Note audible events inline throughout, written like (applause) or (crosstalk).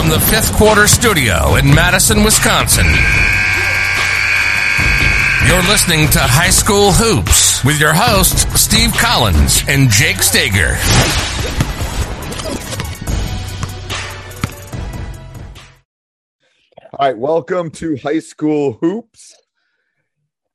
From the fifth quarter studio in Madison, Wisconsin. You're listening to High School Hoops with your hosts, Steve Collins and Jake Stager. All right, welcome to High School Hoops.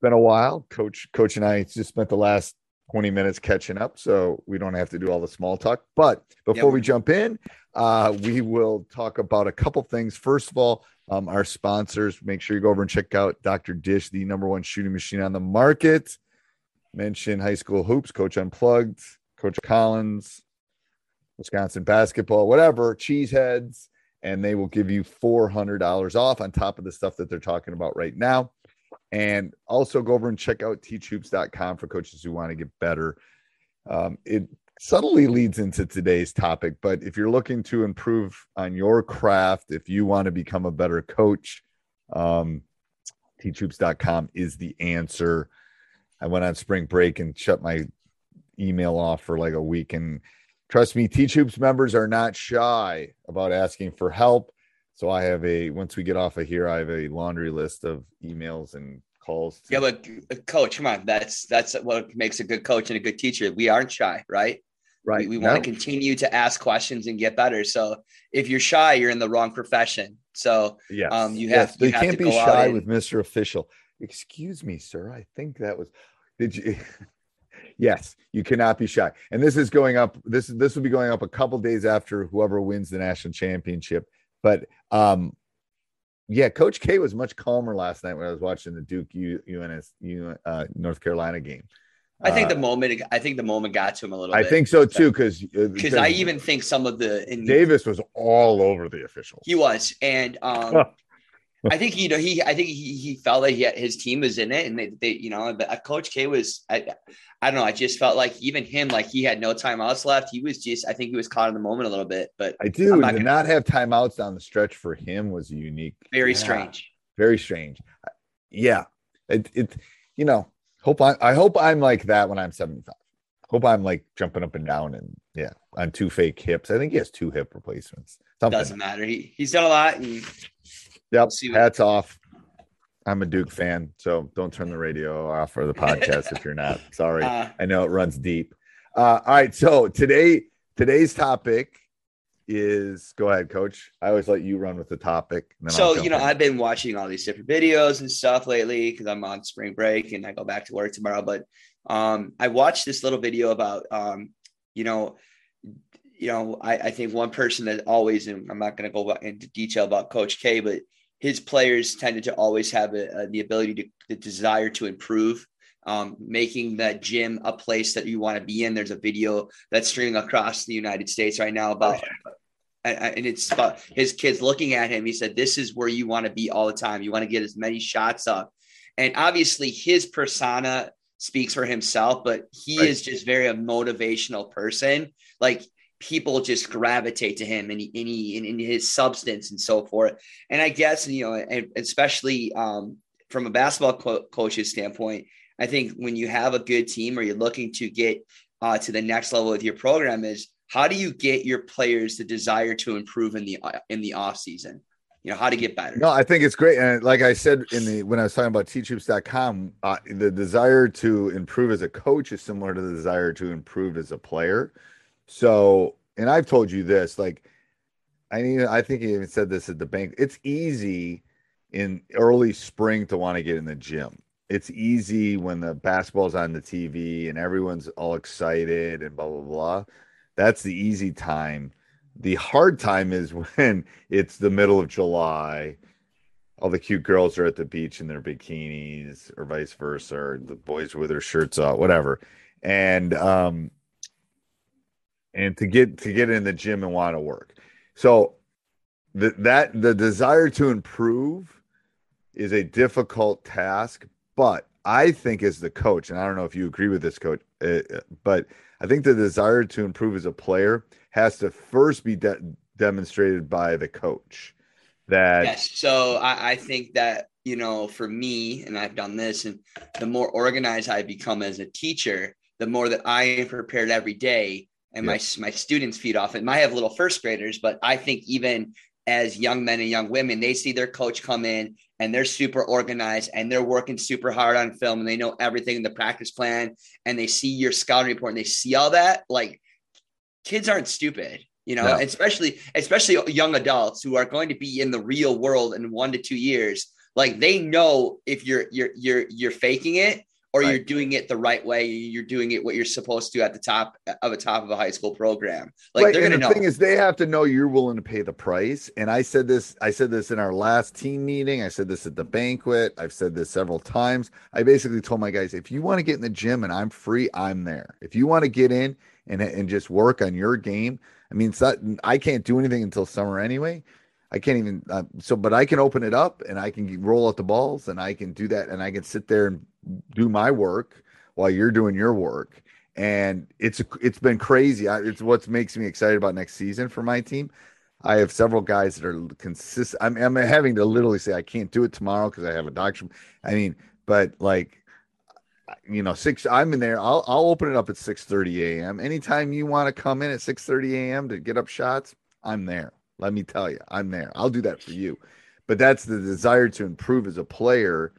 Been a while. Coach Coach and I just spent the last 20 minutes catching up, so we don't have to do all the small talk. But before Yep. we jump in, uh, we will talk about a couple things. First of all, um, our sponsors. Make sure you go over and check out Dr. Dish, the number one shooting machine on the market. Mention High School Hoops, Coach Unplugged, Coach Collins, Wisconsin basketball, whatever, cheeseheads, and they will give you $400 off on top of the stuff that they're talking about right now. And also go over and check out teachhoops.com for coaches who want to get better. Um, it subtly leads into today's topic, but if you're looking to improve on your craft, if you want to become a better coach, um, teachhoops.com is the answer. I went on spring break and shut my email off for like a week. And trust me, Teach Hoops members are not shy about asking for help. So I have a once we get off of here, I have a laundry list of emails and calls. to- Yeah, but coach, come on. That's that's what makes a good coach and a good teacher. We aren't shy, right? right. We, we want to continue to ask questions and get better. So if you're shy, you're in the wrong profession. So Yes. um, you yes. have- They you have can't to be go shy and- with Mr. Official. Excuse me, sir. I think that was did you (laughs) yes, you cannot be shy. And this is going up. This this will be going up a couple days after whoever wins the national championship. But um yeah, Coach K was much calmer last night when I was watching the Duke U, UNS U, uh, North Carolina game. I think Uh, the moment I think the moment got to him a little bit. I bit. think so too because because I even think some of the in, Davis was all over the official. He was, and um, (laughs) I think you know he. I think he he felt like he had, his team was in it, and they, they you know, but uh, Coach K was. I, I don't know. I just felt like even him, like he had no timeouts left. He was just. I think he was caught in the moment a little bit, but I do. Not gonna- not have timeouts down the stretch for him was unique. very Yeah, strange. Very strange. Yeah. It, it you know, hope I I hope I'm like that when I'm 75. Hope I'm like jumping up and down and yeah, on two fake hips. I think he has two hip replacements. Something. Doesn't matter. He he's done a lot, and Yep. Hats off. I'm a Duke fan, so don't turn the radio off or the podcast if you're not. (laughs) Sorry. uh, I know it runs deep. Uh, all right, so today today's topic is go ahead, coach. I always let you run with the topic. so you know in. I've been watching all these different videos and stuff lately because I'm on spring break and I go back to work tomorrow. But um, I watched this little video about um, you know, you know, I, I think one person that always, and I'm not going to go into detail about Coach K, but his players tended to always have a, a- the ability to the desire to improve. Um, making that gym a place that you want to be in. There's a video that's streaming across the United States right now about and, and it's about his kids looking at him. He said, "This is where you want to be all the time. You want to get as many shots up." And obviously, his persona speaks for himself, but he Right. is just very a motivational person. Like people just gravitate to him and, he, and, his substance and so forth. And I guess, you know, and especially um, from a basketball co- coach's standpoint, I think when you have a good team or you're looking to get uh, to the next level with your program is how do you get your players the desire to improve in the in the off season? You know how to get better. No, I think it's great, and like I said in the when I was talking about teachhoops.com, uh, the desire to improve as a coach is similar to the desire to improve as a player. So, and I've told you this, like I mean, I think you even said this at the bank. It's easy in early spring to want to get in the gym. It's easy when the basketball's on the TV and everyone's all excited and blah blah blah. That's the easy time. The hard time is (laughs) when it's the middle of July. All the cute girls are at the beach in their bikinis, or vice versa, or the boys with their shirts off, whatever. And um, and to get to get in the gym and want to work. So the, that the desire to improve is a difficult task, but I think as the coach, and I don't know if you agree with this, coach, uh, but I think the desire to improve as a player has to first be de- demonstrated by the coach. That yes, so I, I think that you know, for me, and I've done this, and the more organized I become as a teacher, the more that I am prepared every day, and my my students feed off it. I have little first graders, but I think even as young men and young women, they see their coach come in and they're super organized and they're working super hard on film and they know everything in the practice plan and they see your scouting report and they see all that. Like kids aren't stupid, you know, no. especially especially young adults who are going to be in the real world in one to two years. Like they know if you're you're you're you're faking it or right. you're doing it the right way. You're doing it what you're supposed to at the top of a top of a high school program. Like right. they're going to know. The thing is, they have to know you're willing to pay the price. And I said this. I said this in our last team meeting. I said this at the banquet. I've said this several times. I basically told my guys, if you want to get in the gym and I'm free, I'm there. If you want to get in and and just work on your game, I mean, not, I can't do anything until summer anyway. I can't even uh, so, but I can open it up and I can roll out the balls and I can do that and I can sit there and do my work while you're doing your work. And it's it's been crazy. I, it's what makes me excited about next season for my team. I have several guys that are consistent. I'm, I'm having to literally say I can't do it tomorrow because I have a doctor. I mean, but like you know, six. I'm in there. I'll I'll open it up at six thirty a.m. Anytime you want to come in at six thirty a.m. to get up shots, I'm there. Let me tell you, I'm there. I'll do that for you. But that's the desire to improve as a player.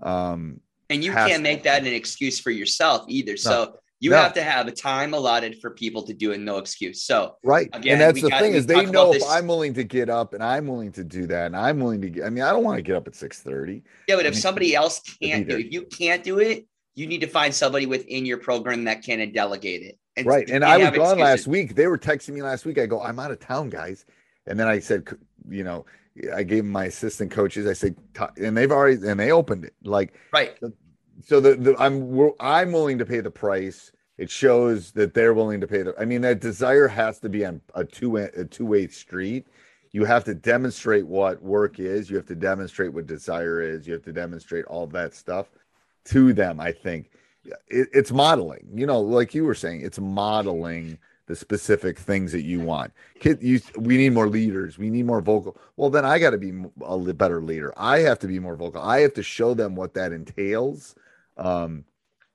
Um, and you can't make that an excuse for yourself either. No. So you no. have to have a time allotted for people to do it, no excuse. So right, again, and that's the got, thing is they know if I'm willing to get up and I'm willing to do that, and I'm willing to. Get, I mean, I don't want to get up at six thirty. Yeah, but if somebody else can't do, it, if you can't do it, you need to find somebody within your program that can delegate it. And right, and I was gone excuses. last week. They were texting me last week. I go, I'm out of town, guys. And then I said, you know, I gave my assistant coaches. I said, and they've already and they opened it like right. So the, the I'm I'm willing to pay the price. It shows that they're willing to pay the. I mean, that desire has to be on a two a two way street. You have to demonstrate what work is. You have to demonstrate what desire is. You have to demonstrate all that stuff to them. I think it, it's modeling. You know, like you were saying, it's modeling the specific things that you want. Kid, you, we need more leaders. We need more vocal. Well, then I got to be a better leader. I have to be more vocal. I have to show them what that entails um,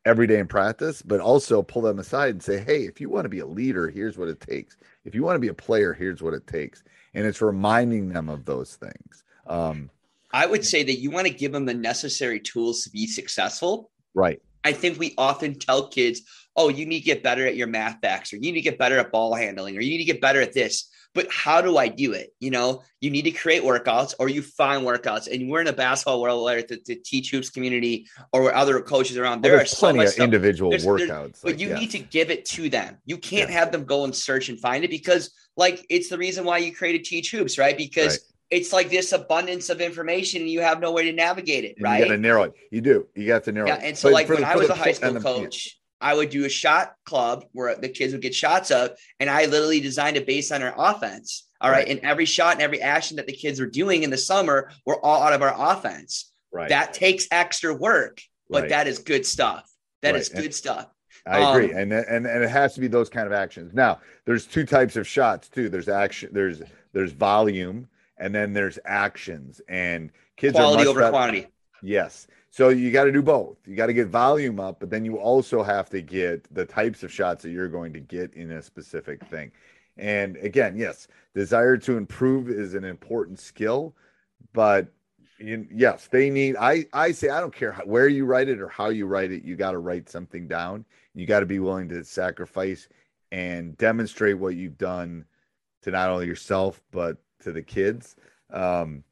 every day in practice, but also pull them aside and say, hey, if you want to be a leader, here's what it takes. If you want to be a player, here's what it takes. And it's reminding them of those things. Um, I would say that you want to give them the necessary tools to be successful. Right. I think we often tell kids, oh, you need to get better at your math backs, or you need to get better at ball handling, or you need to get better at this. But how do I do it? You know, you need to create workouts or you find workouts. And we're in a basketball world where the, the teach hoops community or where other coaches around, there are plenty so of stuff. individual there's, workouts. There's, but you yeah. need to give it to them. You can't yeah. have them go and search and find it because, like, it's the reason why you created Teach Hoops, right? Because right it's like this abundance of information and you have no way to navigate it, right? You got to narrow it. You do. You got to narrow yeah, it. And so, but like when the, I was a high school coach, I would do a shot club where the kids would get shots up, and I literally designed it based on our offense. All right. right. And every shot and every action that the kids were doing in the summer were all out of our offense. Right. That takes extra work, but right. that is good stuff. That is good and, stuff. I agree, um, and and and it has to be those kind of actions. Now, there's two types of shots too. There's action. There's there's volume, and then there's actions. And kids quality are over better. quantity. Yes. So you got to do both. You got to get volume up, but then you also have to get the types of shots that you're going to get in a specific thing. And again, yes, desire to improve is an important skill, but you, yes, they need. I I say I don't care how, where you write it or how you write it. You got to write something down. You got to be willing to sacrifice and demonstrate what you've done to not only yourself but to the kids. Um,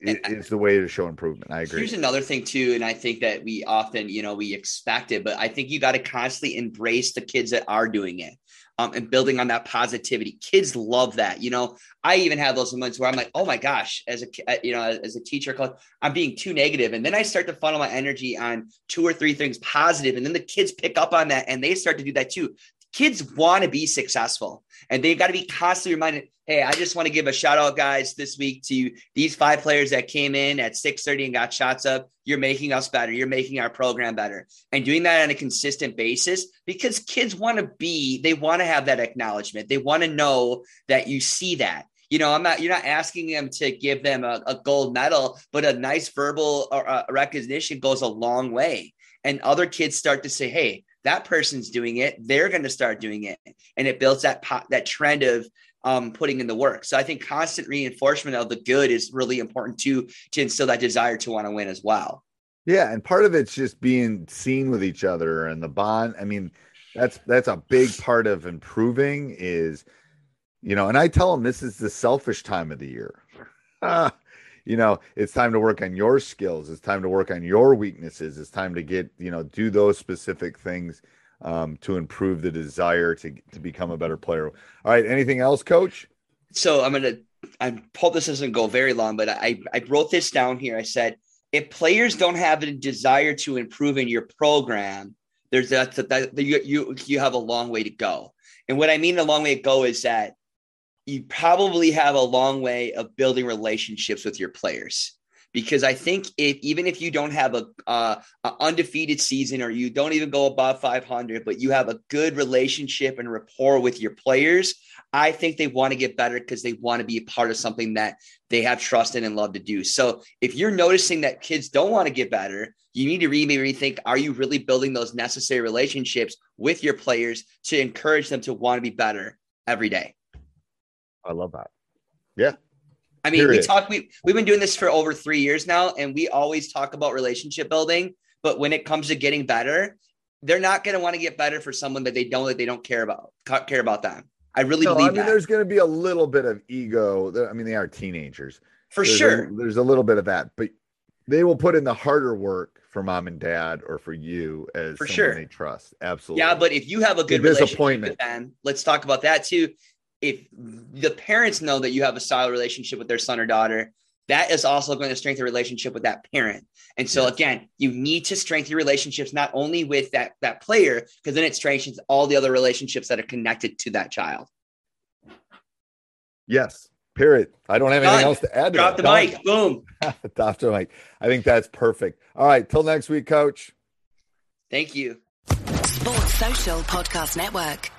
it, it's the way to show improvement. I agree. Here's another thing too, and I think that we often, you know, we expect it, but I think you got to constantly embrace the kids that are doing it. Um, and building on that positivity. Kids love that. You know, I even have those moments where I'm like, oh my gosh, as a uh, you know, as a teacher, I'm being too negative, and then I start to funnel my energy on two or three things positive, and then the kids pick up on that and they start to do that too kids want to be successful and they got to be constantly reminded hey i just want to give a shout out guys this week to these five players that came in at 6.30 and got shots up you're making us better. You're making our program better. And doing that on a consistent basis because kids want to be they want to have that acknowledgement. They want to know that you see that. You know, I'm not, you're not asking them to give them a, a gold medal, but a nice verbal uh, recognition goes a long way. And other kids start to say, Hey, that person's doing it they're going to start doing it. And it builds that that trend of um, putting in the work. So i think constant reinforcement of the good is really important too to instill that desire to want to win as well. Yeah and part of it's just being seen with each other and the bond. I mean that's that's a big part of improving is you know and i tell them this is the selfish time of the year (laughs) you know it's time to work on your skills it's time to work on your weaknesses it's time to get you know do those specific things um, to improve the desire to to become a better player. All right anything else coach? So i'm gonna i hope this doesn't go very long but i i wrote this down here. I said if players don't have a desire to improve in your program there's that, that, that you, you you have a long way to go. And what i mean a long way to go is that you probably have a long way of building relationships with your players because I think if even if you don't have a, uh, a, undefeated season or you don't even go above 500, but you have a good relationship and rapport with your players, I think they want to get better because they want to be a part of something that they have trust in and love to do. So if you're noticing that kids don't want to get better, you need to re- maybe rethink: Are you really building those necessary relationships with your players to encourage them to want to be better every day? I love that. Yeah. I mean, Period. we talk we we've been doing this for over 3 years now and we always talk about relationship building, but when it comes to getting better, they're not going to want to get better for someone that they don't that they don't care about care about them. I really no, believe I mean, that. there's going to be a little bit of ego. I mean, they are teenagers. For there's sure. A, there's a little bit of that, but they will put in the harder work for mom and dad or for you as for sure they trust. Absolutely. Yeah, but if you have a good relationship with them, let's talk about that too if the parents know that you have a solid relationship with their son or daughter, that is also going to strengthen the relationship with that parent. And so yes. again, you need to strengthen your relationships not only with that that player, because then it strengthens all the other relationships that are connected to that child. Yes. Period. I don't have anything else to add. To Drop that. the Done. mic. Boom. (laughs) Drop the mic. I think that's perfect. All right. Till next week, coach. Thank you. Sports Social Podcast Network.